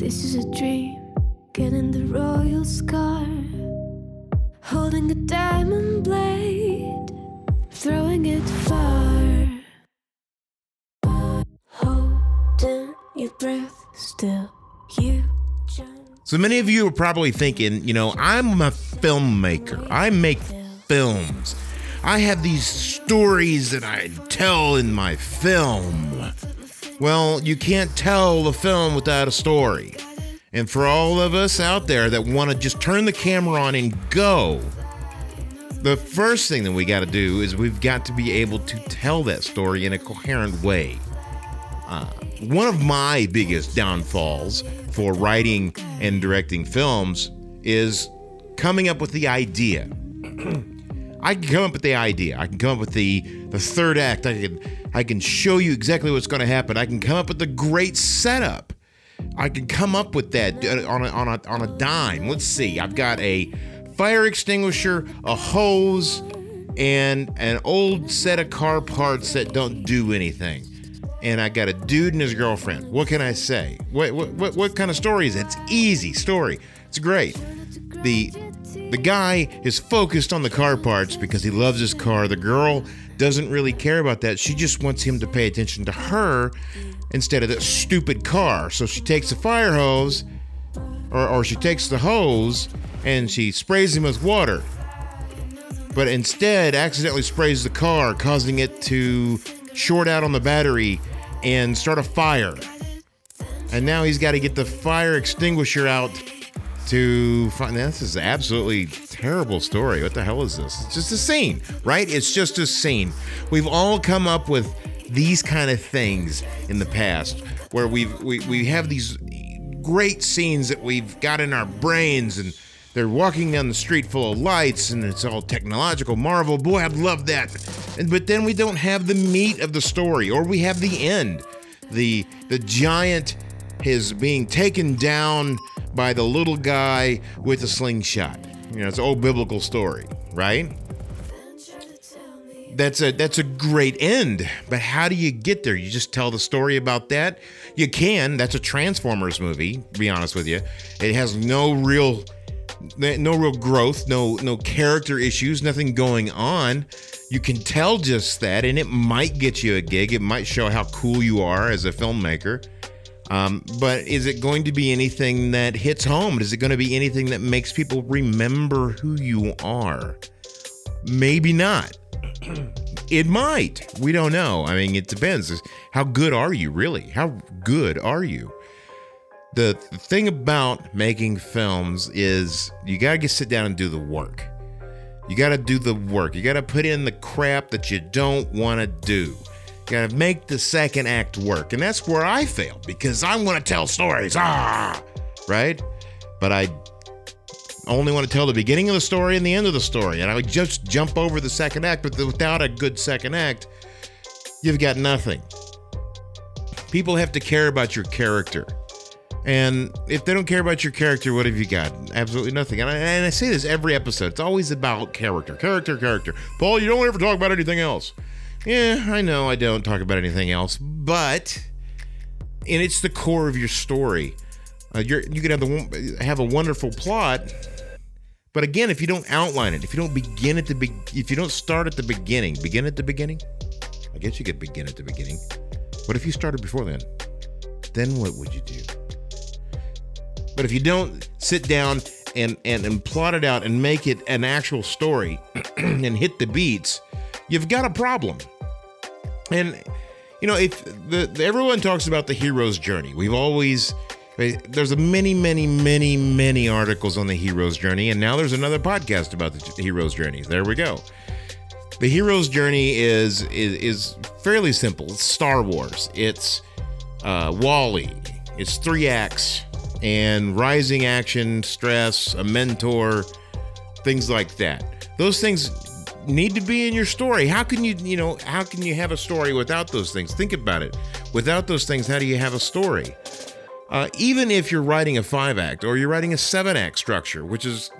This is a dream, getting the royal scar. Holding a diamond blade, throwing it far. Holding your breath still, you. So many of you are probably thinking, you know, I'm a filmmaker. I make films. I have these stories that I tell in my film. Well, you can't tell the film without a story. And for all of us out there that want to just turn the camera on and go, the first thing that we got to do is we've got to be able to tell that story in a coherent way. Uh, one of my biggest downfalls for writing and directing films is coming up with the idea. I can come up with the idea. I can come up with the the third act. I can I can show you exactly what's going to happen. I can come up with the great setup. I can come up with that uh, on a, on a on a dime. Let's see. I've got a fire extinguisher, a hose, and an old set of car parts that don't do anything. And I got a dude and his girlfriend. What can I say? What what what, what kind of story is it? It's easy story. It's great. The the guy is focused on the car parts because he loves his car. The girl doesn't really care about that. She just wants him to pay attention to her instead of that stupid car. So she takes a fire hose or, or she takes the hose and she sprays him with water. But instead, accidentally sprays the car, causing it to short out on the battery and start a fire. And now he's got to get the fire extinguisher out to find this is absolutely terrible story. What the hell is this? It's just a scene, right? It's just a scene. We've all come up with these kind of things in the past where we've we, we have these great scenes that we've got in our brains and they're walking down the street full of lights and it's all technological marvel. Boy, I'd love that. And, but then we don't have the meat of the story or we have the end. The the giant is being taken down by the little guy with the slingshot. You know, it's an old biblical story, right? That's a that's a great end, but how do you get there? You just tell the story about that. You can. That's a Transformers movie. To be honest with you, it has no real no real growth, no no character issues, nothing going on. You can tell just that, and it might get you a gig. It might show how cool you are as a filmmaker. Um, but is it going to be anything that hits home? Is it going to be anything that makes people remember who you are? Maybe not. it might. We don't know. I mean, it depends. How good are you, really? How good are you? The, thing about making films is you got to get sit down and do the work. You got to do the work. You got to put in the crap that you don't want to do. Gotta make the second act work. And that's where I fail because I want to tell stories. Ah, right? But I only want to tell the beginning of the story and the end of the story. And I would just jump over the second act, but without a good second act, you've got nothing. People have to care about your character. And if they don't care about your character, what have you got? Absolutely nothing. And I, and I say this every episode. It's always about character, character, character. Paul, you don't ever talk about anything else. Yeah, I know I don't talk about anything else, but and it's the core of your story. Uh, you're, you could have the have a wonderful plot, but again, if you don't outline it, if you don't begin at the be- if you don't start at the beginning, begin at the beginning. I guess you could begin at the beginning. What if you started before then? Then what would you do? But if you don't sit down and and, and plot it out and make it an actual story and hit the beats, you've got a problem. And you know, if the, the, everyone talks about the hero's journey, we've always there's a many, many, many, many articles on the hero's journey, and now there's another podcast about the hero's journey. There we go. The hero's journey is is, is fairly simple. It's Star Wars. It's uh, WALL-E. It's three acts and rising action, stress, a mentor, things like that. Those things need to be in your story. How can you, you know, how can you have a story without those things? Think about it. Without those things, how do you have a story? Uh, even if you're writing a five act or you're writing a seven act structure, which is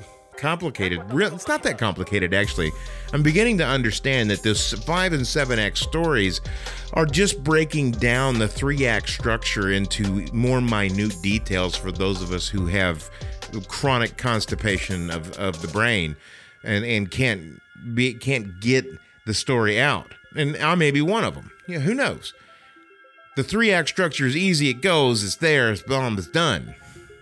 complicated. Real, it's not that complicated, actually. I'm beginning to understand that those five and seven act stories are just breaking down the three act structure into more minute details for those of us who have chronic constipation of, of the brain and, and can't be can't get the story out. And I may be one of them. Yeah, who knows? The three act structure is easy, it goes, it's there, it's bomb, it's done.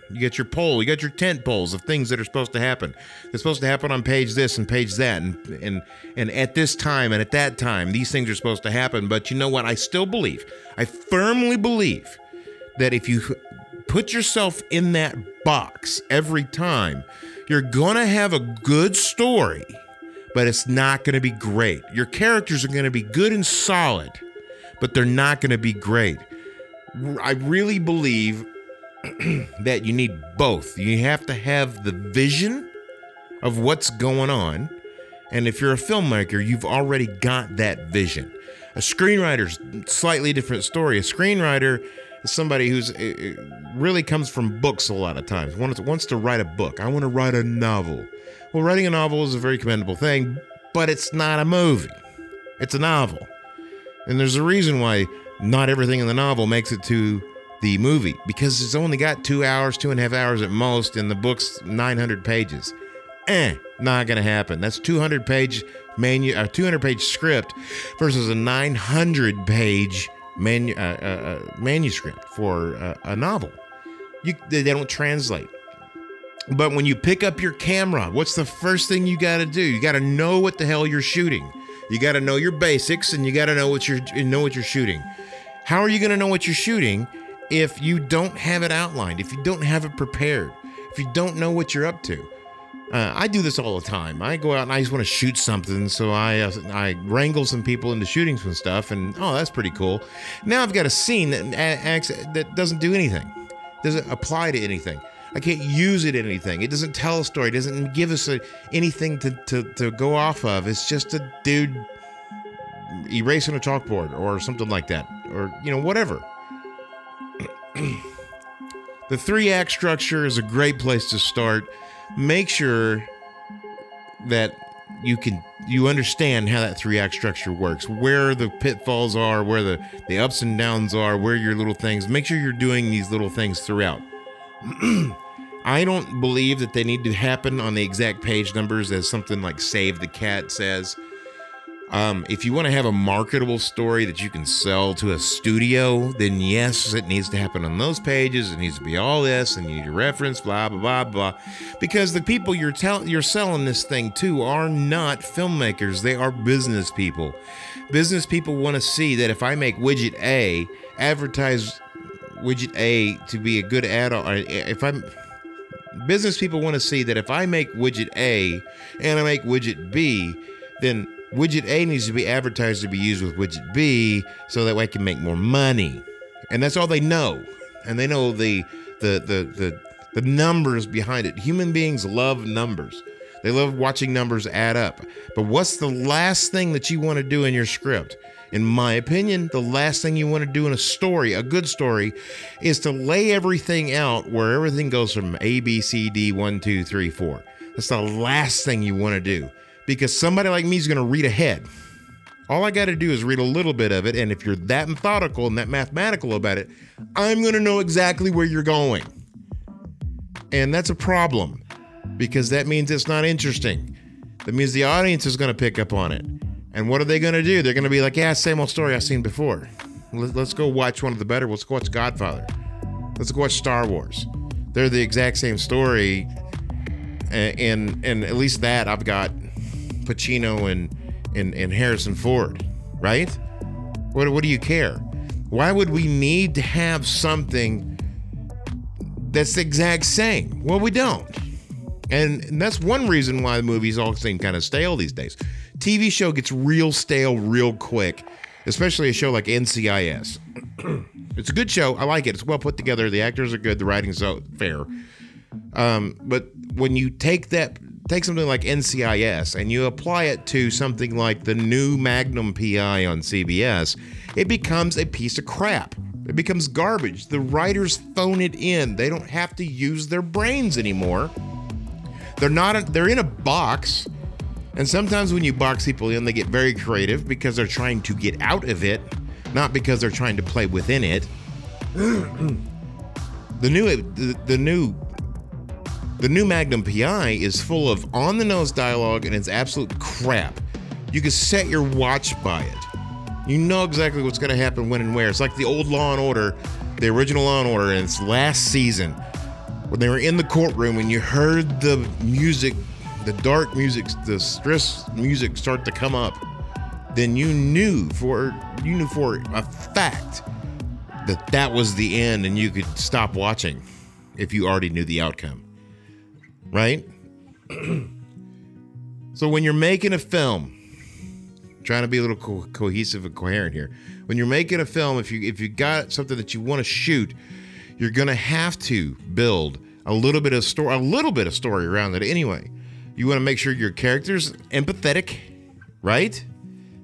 You get your pole, you got your tent poles of things that are supposed to happen. It's supposed to happen on page this and page that, and and and at this time and at that time, these things are supposed to happen. But you know what? I still believe, I firmly believe that if you put yourself in that box every time, you're gonna have a good story, but it's not gonna be great. Your characters are gonna be good and solid, but they're not gonna be great. I really believe that you need both. You have to have the vision of what's going on. And if you're a filmmaker, you've already got that vision. A screenwriter's slightly different story. A screenwriter somebody who's uh, uh, really comes from books a lot of times. Wants, wants to write a book. I want to write a novel. Well, writing a novel is a very commendable thing, but it's not a movie. It's a novel. And there's a reason why not everything in the novel makes it to the movie because it's only got two hours, two and a half hours at most, and the book's 900 pages. Eh, not gonna happen. That's 200 page manu, uh, a 200 page script versus a 900 page manu, uh, uh, uh, manuscript for a novel. You, they don't translate. But when you pick up your camera, what's the first thing you got to do? You got to know what the hell you're shooting. You got to know your basics, and you got to know what you're know what you're shooting. How are you going to know what you're shooting if you don't have it outlined, if you don't have it prepared, if you don't know what you're up to. Uh, I do this all the time. I go out and I just want to shoot something, so I uh, I wrangle some people into shooting some stuff, and oh, that's pretty cool. Now I've got a scene that acts that doesn't do anything, doesn't apply to anything. I can't use it in anything. It doesn't tell a story. It doesn't give us a, anything to, to, to go off of. It's just a dude erasing a chalkboard or something like that, or you know whatever the three act structure is a great place to start. Make sure that you can you understand how that three act structure works, where the pitfalls are, where the the ups and downs are, where your little things. Make sure you're doing these little things throughout. I don't believe that they need to happen on the exact page numbers as something like Save the Cat says. Um, if you want to have a marketable story that you can sell to a studio, then yes, it needs to happen on those pages. It needs to be all this, and you need a reference, blah blah blah blah. Because the people you're telling you're selling this thing to are not filmmakers; they are business people. Business people want to see that if I make widget A, advertise widget A to be a good ad. If I'm business people want to see that if I make widget A and I make widget B, then widget A needs to be advertised to be used with widget B so that way I can make more money. And that's all they know. And they know the the the the, the numbers behind it. Human beings love numbers. They love watching numbers add up. But what's the last thing that you want to do in your script? In my opinion, the last thing you want to do in a story, a good story, is to lay everything out where everything goes from A, B, C, D, one, two, three, four. That's the last thing you want to do because somebody like me is going to read ahead. All I got to do is read a little bit of it. And if you're that methodical and that mathematical about it, I'm going to know exactly where you're going. And that's a problem because that means it's not interesting. That means the audience is going to pick up on it. And what are they going to do? They're going to be like, yeah, same old story I've seen before. Let's go watch one of the better. Let's go watch Godfather. Let's go watch Star Wars. They're the exact same story. And, and, and at least that I've got Pacino and, and, and Harrison Ford, right? What, what do you care? Why would we need to have something that's the exact same? Well, we don't. And, and that's one reason why the movies all seem kind of stale these days. TV show gets real stale real quick, especially a show like NCIS. it's a good show. I like it. It's well put together. The actors are good. The writing's fair. Um, but when you take that take something like NCIS and you apply it to something like the new Magnum PI on CBS, it becomes a piece of crap. It becomes garbage. The writers phone it in. They don't have to use their brains anymore. They're not. They're in a box, and sometimes when you box people in, they get very creative because they're trying to get out of it, not because they're trying to play within it. the new, the, the new the new Magnum PI is full of on the nose dialogue and it's absolute crap. You can set your watch by it. You know exactly what's going to happen when and where. It's like the old Law and Order, the original Law and Order in its last season when they were in the courtroom and you heard the music, the dark music, the stress music start to come up. Then you knew for you knew for a fact that that was the end and you could stop watching if you already knew the outcome right? so when you're making a film, trying to be a little co- cohesive and coherent here. When you're making a film, if you if you got something that you want to shoot, you're gonna have to build a little bit of story, a little bit of story around it anyway. You want to make sure your character's empathetic, right?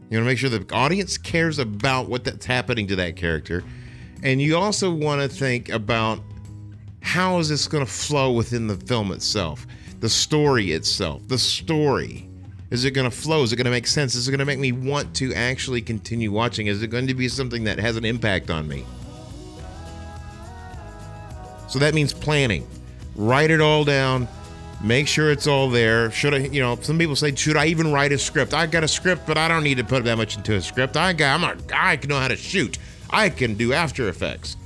You want to make sure the audience cares about what that's happening to that character. And you also want to think about how is this going to flow within the film itself? The story itself, the story. Is it going to flow? Is it going to make sense? Is it going to make me want to actually continue watching? Is it going to be something that has an impact on me? So that means planning. Write it all down. Make sure it's all there. Should I, you know, some people say, should I even write a script? I got a script, but I don't need to put that much into a script. I got, I'm a, I can know how to shoot. I can do After Effects.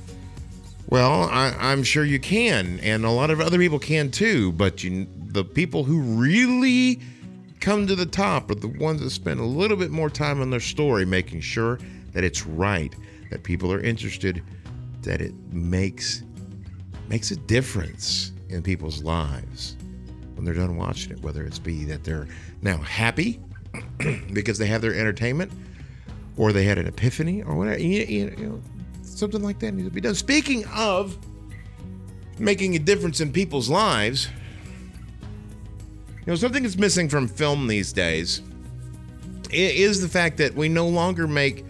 Well, I, am sure you can, and a lot of other people can too. But you, the people who really come to the top are the ones that spend a little bit more time on their story, making sure that it's right, that people are interested, that it makes makes a difference in people's lives when they're done watching it. Whether it's be that they're now happy because they have their entertainment, or they had an epiphany, or whatever. You, you know, Something like that needs to be done. Speaking of making a difference in people's lives, you know, something that's missing from film these days is the fact that we no longer make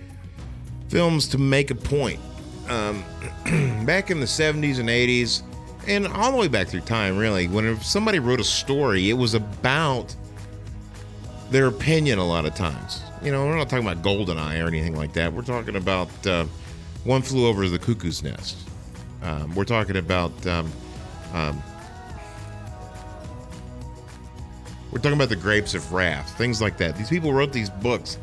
films to make a point. Um, back in the 70s and 80s, and all the way back through time, really, when somebody wrote a story, it was about their opinion a lot of times. You know, we're not talking about Goldeneye or anything like that. We're talking about uh, one flew over the cuckoo's nest. Um, we're talking about. Um, um, we're talking about the grapes of wrath, things like that. These people wrote these books,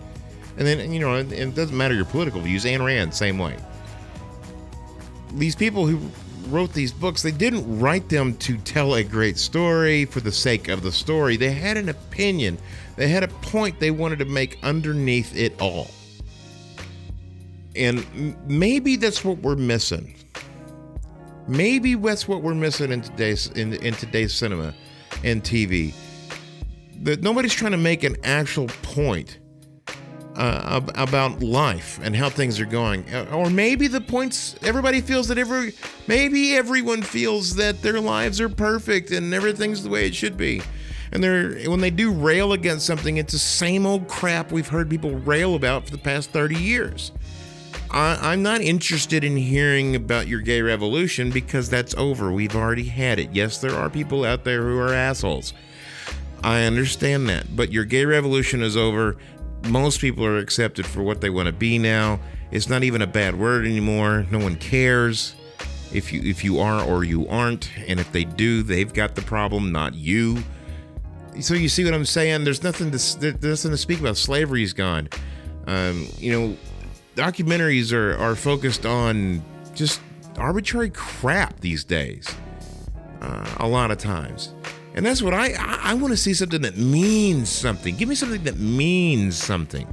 and then you know, and it doesn't matter your political views. Ayn Rand, same way. These people who wrote these books, they didn't write them to tell a great story for the sake of the story. They had an opinion. They had a point they wanted to make underneath it all. And maybe that's what we're missing. Maybe that's what we're missing in today's in, in today's cinema and TV. That nobody's trying to make an actual point uh, about life and how things are going, uh, or maybe the points everybody feels that every maybe everyone feels that their lives are perfect and everything's the way it should be. And they're when they do rail against something, it's the same old crap we've heard people rail about for the past 30 years. I, am not interested in hearing about your gay revolution because that's over. We've already had it. Yes, there are people out there who are assholes. I understand that. But your gay revolution is over. Most people are accepted for what they want to be now. It's not even a bad word anymore. No one cares if you if you are or you aren't. And if they do, they've got the problem, not you. So you see what I'm saying? There's nothing to there's nothing to speak about. Slavery's gone. Um, you know, documentaries are, are focused on just arbitrary crap these days. Uh, a lot of times. And that's what I I, I want to see something that means something. Give me something that means something.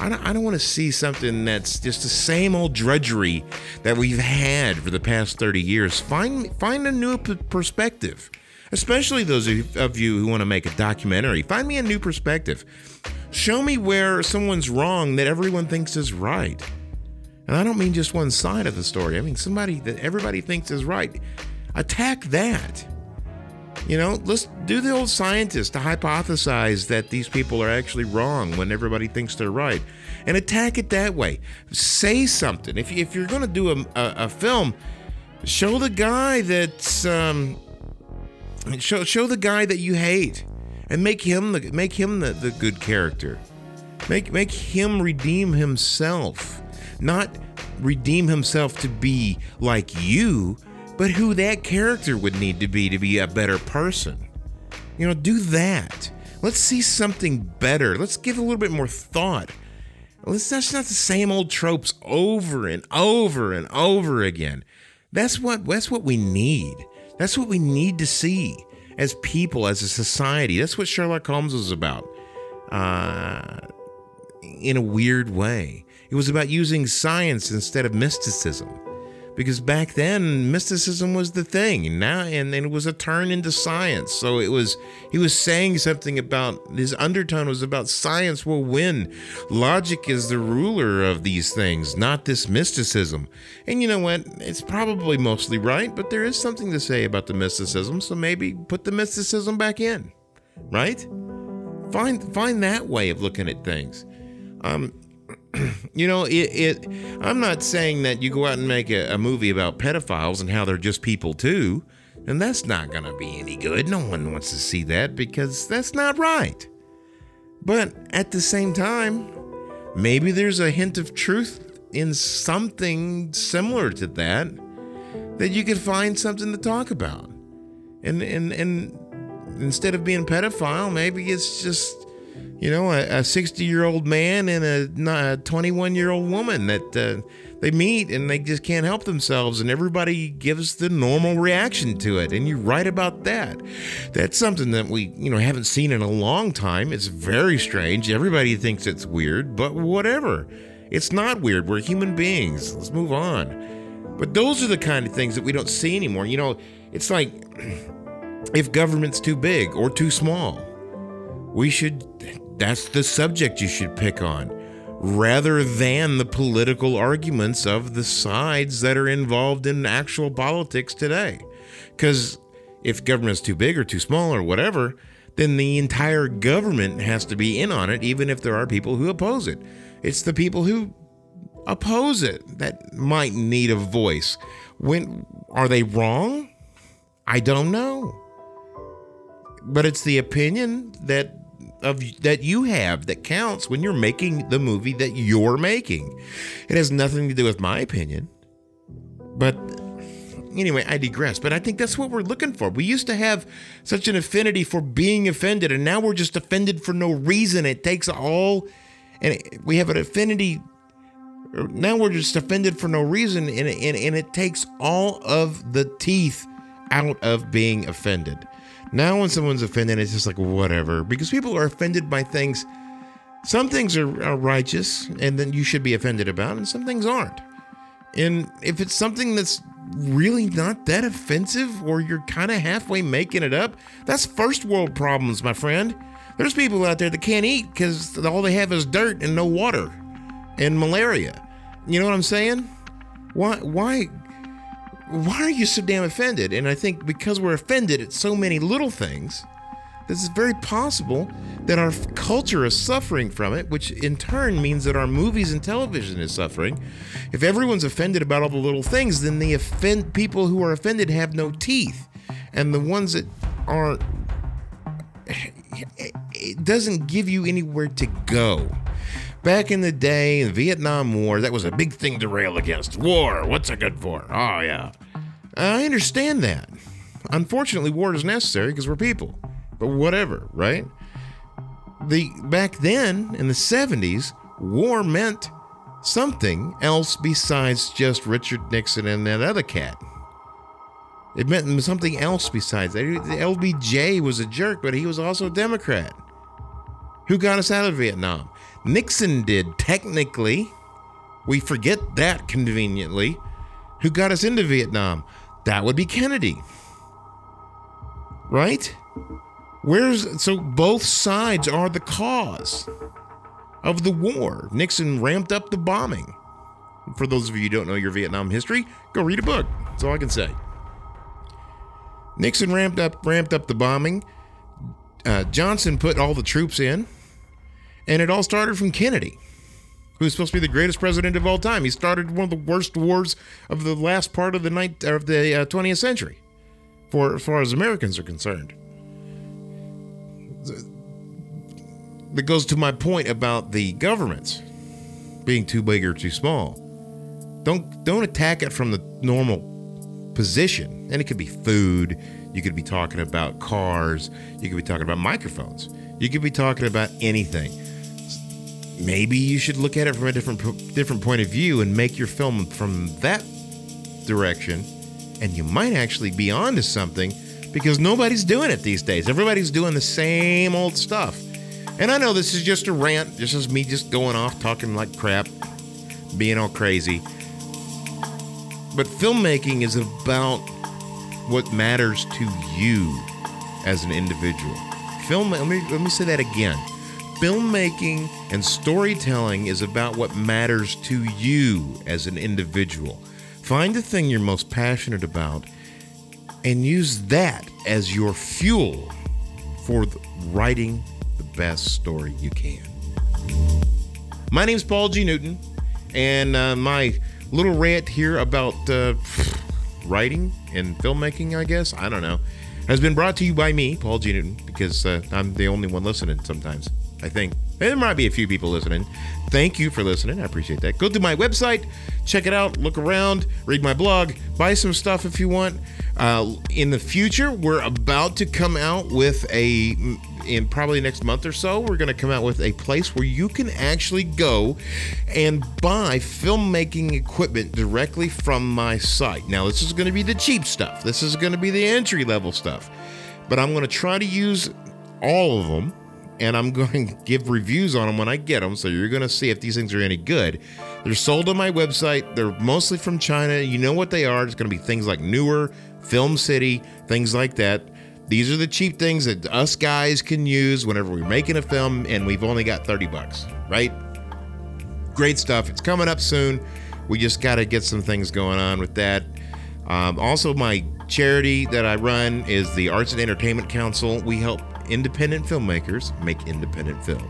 I don't, I don't want to see something that's just the same old drudgery that we've had for the past 30 years. Find find a new p- perspective, especially those of you who want to make a documentary. Find me a new perspective. Show me where someone's wrong that everyone thinks is right. And I don't mean just one side of the story. I mean somebody that everybody thinks is right. Attack that. You know, let's do the old scientist to hypothesize that these people are actually wrong when everybody thinks they're right and attack it that way. Say something. If, if you're going to do a, a, a, film, show the guy that's um, Show show the guy that you hate, and make him the make him the, the good character. Make make him redeem himself, not redeem himself to be like you, but who that character would need to be to be a better person. You know, do that. Let's see something better. Let's give a little bit more thought. Let's that's not the same old tropes over and over and over again. That's what that's what we need. That's what we need to see as people, as a society. That's what Sherlock Holmes was about. Uh, in a weird way, it was about using science instead of mysticism because back then mysticism was the thing now and then it was a turn into science. So it was he was saying something about his undertone was about science will win. Logic is the ruler of these things not this mysticism. And you know what? It's probably mostly right but there is something to say about the mysticism so maybe put the mysticism back in right? Find find that way of looking at things. Um you know, it, it, I'm not saying that you go out and make a, a movie about pedophiles and how they're just people too, and that's not going to be any good. No one wants to see that because that's not right. But at the same time, maybe there's a hint of truth in something similar to that that you could find something to talk about. And and and instead of being pedophile, maybe it's just you know, a 60 year old man and a 21 year old woman that uh, they meet and they just can't help themselves, and everybody gives the normal reaction to it. And you write about that. That's something that we, you know, haven't seen in a long time. It's very strange. Everybody thinks it's weird, but whatever. It's not weird. We're human beings. Let's move on. But those are the kind of things that we don't see anymore. You know, it's like if government's too big or too small, we should that's the subject you should pick on, rather than the political arguments of the sides that are involved in actual politics today. Because if government's too big or too small or whatever, then the entire government has to be in on it, even if there are people who oppose it. It's the people who oppose it that might need a voice. When are they wrong? I don't know. But it's the opinion that of that you have that counts when you're making the movie that you're making. It has nothing to do with my opinion. But anyway, I digress. But I think that's what we're looking for. We used to have such an affinity for being offended, and now we're just offended for no reason. It takes all, and we have an affinity. Now we're just offended for no reason, and, and, and it takes all of the teeth out of being offended. Now, when someone's offended, it's just like whatever, because people are offended by things. Some things are, are righteous, and then you should be offended about, and some things aren't. And if it's something that's really not that offensive, or you're kind of halfway making it up, that's first world problems, my friend. There's people out there that can't eat because all they have is dirt and no water and malaria. You know what I'm saying? Why? Why? Why are you so damn offended? And I think because we're offended at so many little things, this is very possible that our culture is suffering from it, which in turn means that our movies and television is suffering. If everyone's offended about all the little things, then the offend people who are offended have no teeth, and the ones that aren't, it doesn't give you anywhere to go. Back in the day, the Vietnam War, that was a big thing to rail against. War, what's it good for? Oh, yeah. I understand that. Unfortunately, war is necessary because we're people. But whatever, right? The back then in the 70s, war meant something else besides just Richard Nixon and that other cat. It meant something else besides that. LBJ was a jerk, but he was also a Democrat. Who got us out of Vietnam? Nixon did, technically. We forget that conveniently. Who got us into Vietnam? That would be Kennedy. Right? Where's so both sides are the cause of the war. Nixon ramped up the bombing. For those of you who don't know your Vietnam history, go read a book. That's all I can say. Nixon ramped up ramped up the bombing. Uh, Johnson put all the troops in, and it all started from Kennedy who's supposed to be the greatest president of all time. He started one of the worst wars of the last part of the night of the uh, 20th century. for as far as Americans are concerned. That goes to my point about the governments being too big or too small. Don't don't attack it from the normal position. And it could be food, you could be talking about cars, you could be talking about microphones. You could be talking about anything. Maybe you should look at it from a different different point of view and make your film from that direction and you might actually be onto something because nobody's doing it these days. Everybody's doing the same old stuff. And I know this is just a rant, this is me just going off talking like crap, being all crazy. But filmmaking is about what matters to you as an individual. Film let me let me say that again. Filmmaking and storytelling is about what matters to you as an individual. Find the thing you're most passionate about and use that as your fuel for writing the best story you can. My name's Paul G. Newton, and uh, my little rant here about uh, writing and filmmaking, I guess, I don't know, has been brought to you by me, Paul G. Newton, because uh, I'm the only one listening sometimes, I think. There might be a few people listening. Thank you for listening. I appreciate that. Go to my website, check it out, look around, read my blog, buy some stuff if you want. Uh, in the future, we're about to come out with a, in probably next month or so, we're going to come out with a place where you can actually go and buy filmmaking equipment directly from my site. Now, this is going to be the cheap stuff, this is going to be the entry level stuff, but I'm going to try to use all of them and I'm going to give reviews on them when I get them. So you're going to see if these things are any good. They're sold on my website. They're mostly from China. You know what they are. It's going to be things like Neewer, Film City, things like that. These are the cheap things that us guys can use whenever we're making a film, and we've only got 30 bucks, right? Great stuff. It's coming up soon. We just got to get some things going on with that. Um, also, my charity that I run is the Arts and Entertainment Council. We help independent filmmakers make independent film.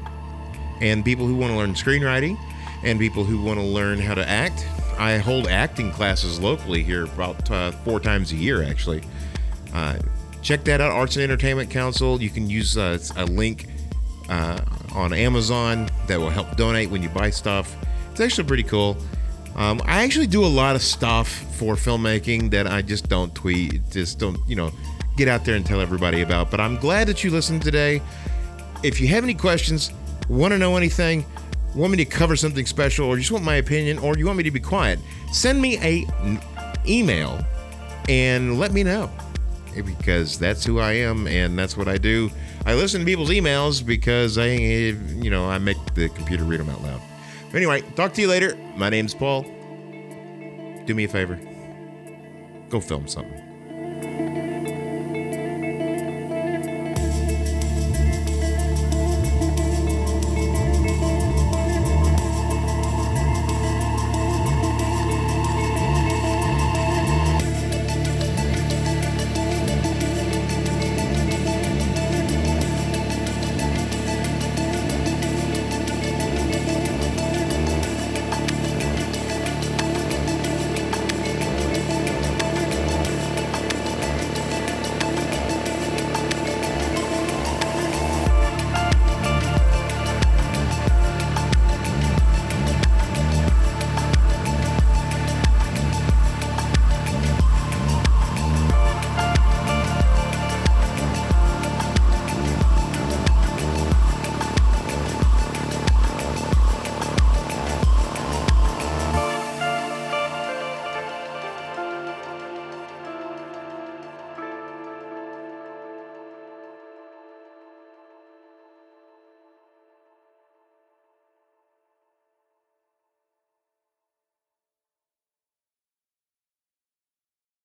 And people who want to learn screenwriting and people who want to learn how to act. I hold acting classes locally here about uh, four times a year, actually. Uh, check that out, Arts and Entertainment Council. You can use uh, a link uh, on Amazon that will help donate when you buy stuff. It's actually pretty cool. Um, I actually do a lot of stuff for filmmaking that I just don't tweet, just don't, you know, get out there and tell everybody about. But I'm glad that you listened today. If you have any questions, want to know anything, want me to cover something special, or just want my opinion, or you want me to be quiet, send me a n- email and let me know eh, because that's who I am and that's what I do. I listen to people's emails because I, you know, I make the computer read them out loud. But Anyway, talk to you later. My name's Paul. Do me a favor. Go film something.